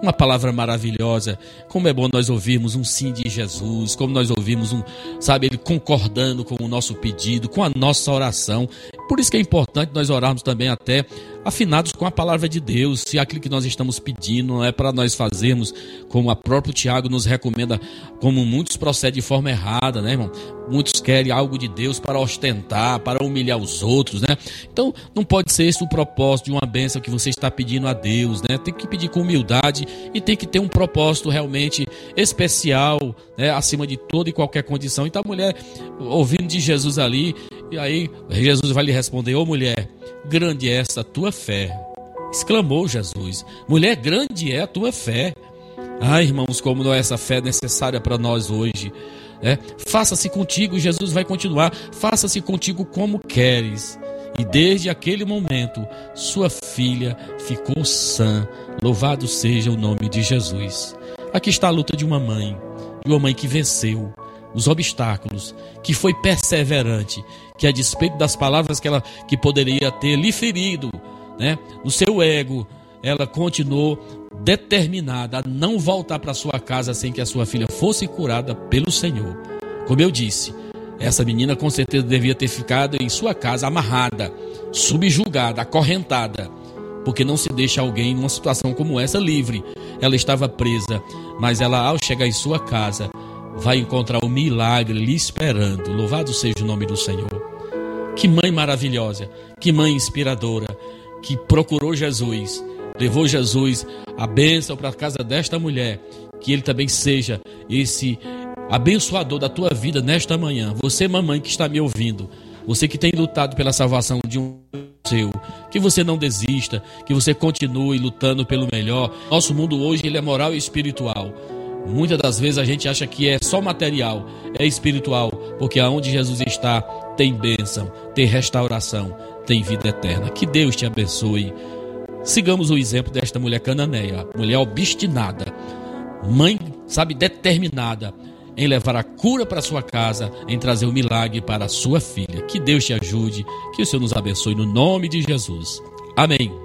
uma palavra maravilhosa. Como é bom nós ouvirmos um sim de Jesus, como nós ouvimos um, sabe, ele concordando com o nosso pedido, com a nossa oração. Por isso que é importante nós orarmos também até afinados com a palavra de Deus, se aquilo que nós estamos pedindo não é para nós fazermos como a próprio Tiago nos recomenda, como muitos procedem de forma errada, né, irmão? Muitos querem algo de Deus para ostentar, para humilhar os outros, né? Então, não pode ser esse o propósito de uma bênção que você está pedindo a Deus, né? Tem que pedir com humildade e tem que ter um propósito realmente especial, né? Acima de toda e qualquer condição. Então, a mulher, ouvindo de Jesus ali, e aí Jesus vai lhe responder: Ô mulher, grande é essa tua fé. Exclamou Jesus: Mulher, grande é a tua fé. Ah, irmãos, como não é essa fé necessária para nós hoje. É, faça-se contigo, Jesus vai continuar. Faça-se contigo como queres. E desde aquele momento, sua filha ficou sã. Louvado seja o nome de Jesus. Aqui está a luta de uma mãe, de uma mãe que venceu os obstáculos, que foi perseverante, que a despeito das palavras que ela que poderia ter lhe ferido, né, o seu ego, ela continuou determinada a não voltar para sua casa sem que a sua filha fosse curada pelo Senhor. Como eu disse, Essa menina com certeza devia ter ficado em sua casa amarrada, subjugada, acorrentada, porque não se deixa alguém numa situação como essa livre. Ela estava presa, mas ela ao chegar em sua casa vai encontrar o milagre lhe esperando. Louvado seja o nome do Senhor. Que mãe maravilhosa, que mãe inspiradora, que procurou Jesus, levou Jesus a bênção para a casa desta mulher. Que ele também seja esse abençoador da tua vida nesta manhã. Você, mamãe que está me ouvindo, você que tem lutado pela salvação de um seu, que você não desista, que você continue lutando pelo melhor. Nosso mundo hoje ele é moral e espiritual. Muitas das vezes a gente acha que é só material, é espiritual, porque aonde Jesus está tem bênção, tem restauração, tem vida eterna. Que Deus te abençoe. Sigamos o exemplo desta mulher cananeia, mulher obstinada, mãe, sabe, determinada em levar a cura para sua casa, em trazer o milagre para a sua filha. Que Deus te ajude, que o Senhor nos abençoe no nome de Jesus. Amém.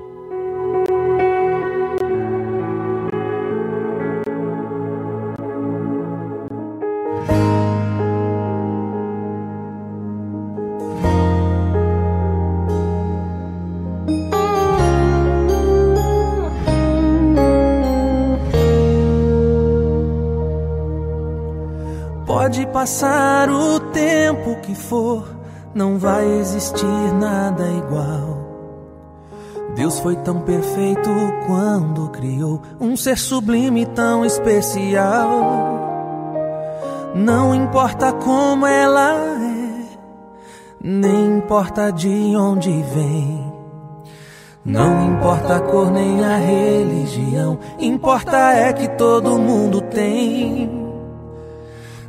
Passar o tempo que for, não vai existir nada igual. Deus foi tão perfeito quando criou um ser sublime tão especial. Não importa como ela é, nem importa de onde vem. Não importa a cor nem a religião, importa é que todo mundo tem.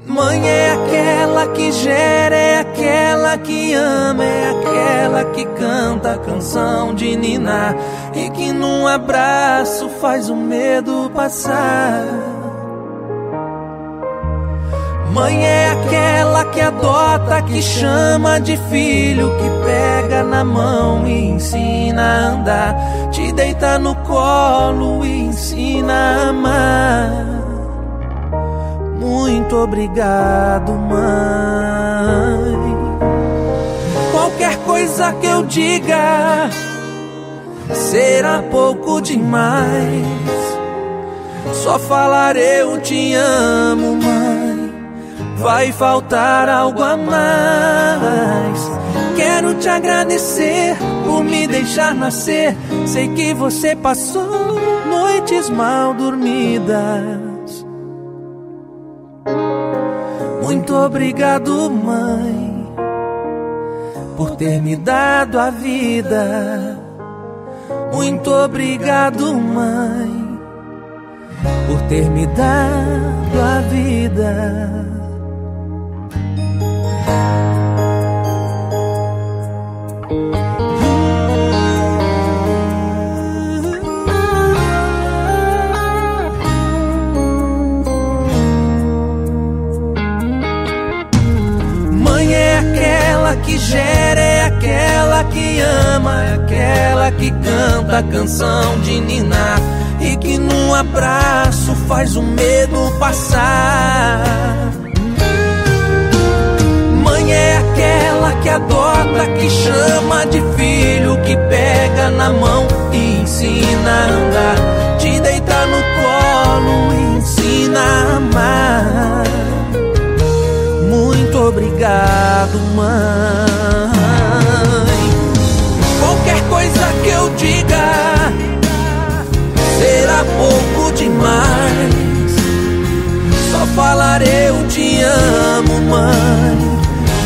Mãe é aquela que gera, é aquela que ama, é aquela que canta a canção de Nina e que num abraço faz o medo passar. Mãe é aquela que adota, que chama de filho, que pega na mão e ensina a andar, te deita no colo e ensina a amar. Muito obrigado, mãe. Qualquer coisa que eu diga será pouco demais. Só falar eu te amo, mãe. Vai faltar algo a mais. Quero te agradecer por me deixar nascer. Sei que você passou noites mal dormidas. Muito obrigado, mãe, por ter me dado a vida. Muito obrigado, mãe, por ter me dado a vida. Que gera, é aquela que ama, é aquela que canta a canção de Niná e que num abraço faz o medo passar. Mãe é aquela que adota, que chama de filho, que pega na mão e ensina a andar, te deita no colo e ensina a amar. Obrigado, mãe. Qualquer coisa que eu diga será pouco demais. Só falar eu te amo, mãe.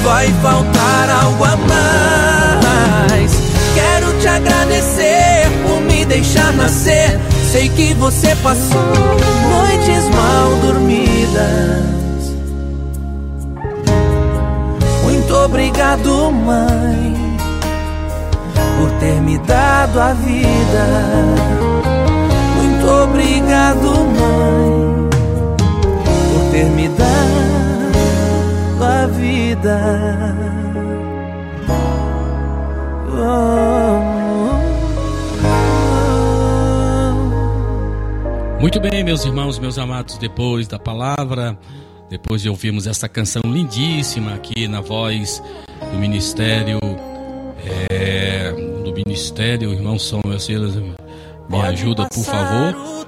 Vai faltar algo a mais. Quero te agradecer por me deixar nascer. Sei que você passou noites mal dormidas. Obrigado, mãe, por ter me dado a vida. Muito obrigado, mãe, por ter me dado a vida. Muito bem, meus irmãos, meus amados, depois da palavra depois de ouvirmos essa canção lindíssima aqui na voz do Ministério, é, do Ministério, irmão São Silas, me ajuda, por favor.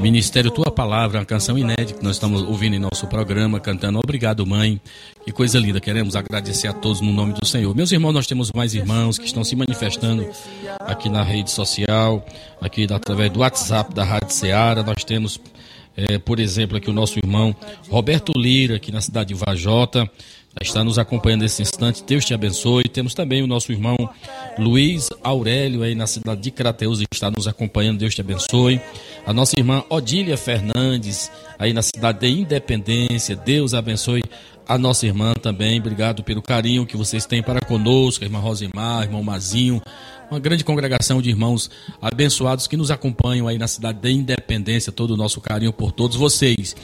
Ministério Tua Palavra, uma canção inédita que nós estamos ouvindo em nosso programa, cantando Obrigado, Mãe. Que coisa linda, queremos agradecer a todos no nome do Senhor. Meus irmãos, nós temos mais irmãos que estão se manifestando aqui na rede social, aqui através do WhatsApp da Rádio Ceará. Nós temos, é, por exemplo, aqui o nosso irmão Roberto Lira, aqui na cidade de Vajota está nos acompanhando nesse instante. Deus te abençoe. Temos também o nosso irmão Luiz Aurélio aí na cidade de Crateus está nos acompanhando. Deus te abençoe. A nossa irmã Odília Fernandes aí na cidade de Independência. Deus abençoe a nossa irmã também. Obrigado pelo carinho que vocês têm para conosco, a irmã Rosimar, irmão Mazinho, uma grande congregação de irmãos abençoados que nos acompanham aí na cidade da Independência, todo o nosso carinho por todos vocês.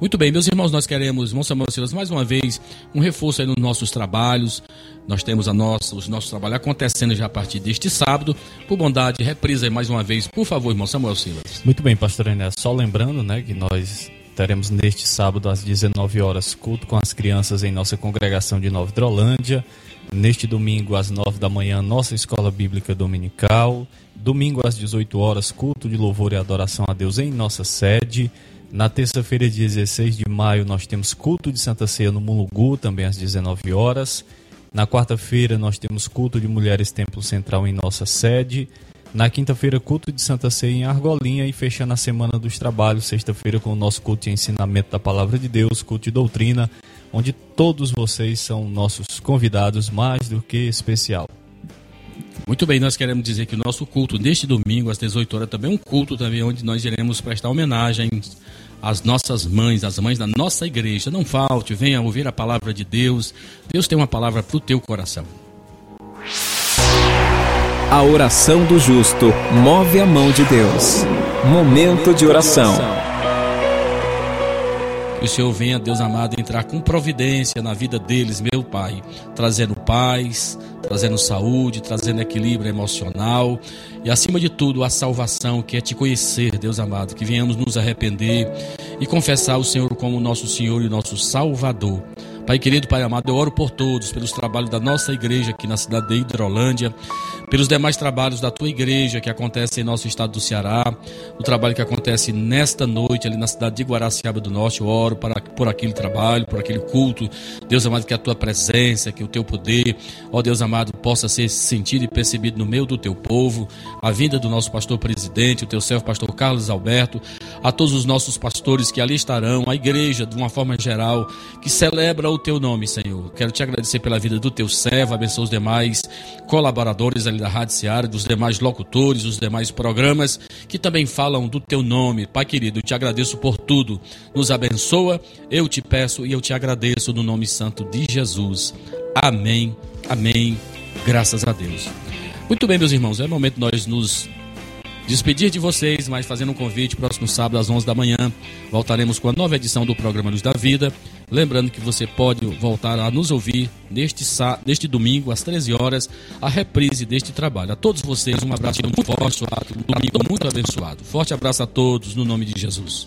Muito bem, meus irmãos, nós queremos, irmão Samuel Silas, mais uma vez, um reforço aí nos nossos trabalhos. Nós temos a nossa, os nossos trabalhos acontecendo já a partir deste sábado. Por bondade, reprisa aí mais uma vez, por favor, irmão Samuel Silas. Muito bem, pastor Enéas. Só lembrando, né, que nós teremos neste sábado às 19 horas culto com as crianças em nossa congregação de Nova Hidrolândia. Neste domingo, às 9 da manhã, nossa escola bíblica dominical. Domingo, às 18 horas, culto de louvor e adoração a Deus em nossa sede. Na terça-feira, 16 de maio, nós temos culto de Santa Ceia no Mulugu, também às 19 horas. Na quarta-feira, nós temos culto de Mulheres Templo Central em nossa sede. Na quinta-feira, culto de Santa Ceia em Argolinha e fechando a semana dos trabalhos, sexta-feira, com o nosso culto de ensinamento da Palavra de Deus, culto de doutrina onde todos vocês são nossos convidados mais do que especial. Muito bem, nós queremos dizer que o nosso culto neste domingo às 18 horas também é um culto também onde nós iremos prestar homenagem às nossas mães, às mães da nossa igreja. Não falte, venha ouvir a palavra de Deus. Deus tem uma palavra para o teu coração. A oração do justo move a mão de Deus. Momento de oração. Que o Senhor venha, Deus amado, entrar com providência na vida deles, meu Pai, trazendo paz, trazendo saúde, trazendo equilíbrio emocional e, acima de tudo, a salvação, que é te conhecer, Deus amado, que venhamos nos arrepender e confessar o Senhor como nosso Senhor e nosso Salvador. Pai querido, Pai amado, eu oro por todos, pelos trabalhos da nossa igreja aqui na cidade de Hidrolândia, pelos demais trabalhos da tua igreja que acontece em nosso estado do Ceará, o trabalho que acontece nesta noite ali na cidade de Guaraciaba do Norte. Eu oro para, por aquele trabalho, por aquele culto. Deus amado, que a tua presença, que o teu poder, ó Deus amado, possa ser sentido e percebido no meio do teu povo. A vinda do nosso pastor presidente, o teu servo pastor Carlos Alberto, a todos os nossos pastores que ali estarão, a igreja de uma forma geral, que celebra o teu nome, Senhor. Quero te agradecer pela vida do teu servo, abençoa os demais colaboradores ali da Rádio Seara, dos demais locutores, dos demais programas que também falam do teu nome. Pai querido, eu te agradeço por tudo. Nos abençoa, eu te peço e eu te agradeço no nome santo de Jesus. Amém, amém. Graças a Deus. Muito bem, meus irmãos, é momento nós nos despedir de vocês, mas fazendo um convite, próximo sábado às 11 da manhã, voltaremos com a nova edição do programa Luz da Vida. Lembrando que você pode voltar a nos ouvir neste, neste domingo, às 13 horas, a reprise deste trabalho. A todos vocês, um abraço muito forte, um domingo muito abençoado. Forte abraço a todos, no nome de Jesus.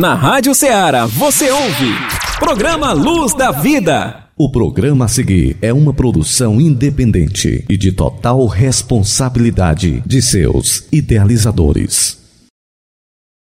Na Rádio Ceará, você ouve. Programa Luz da Vida. O programa a seguir é uma produção independente e de total responsabilidade de seus idealizadores.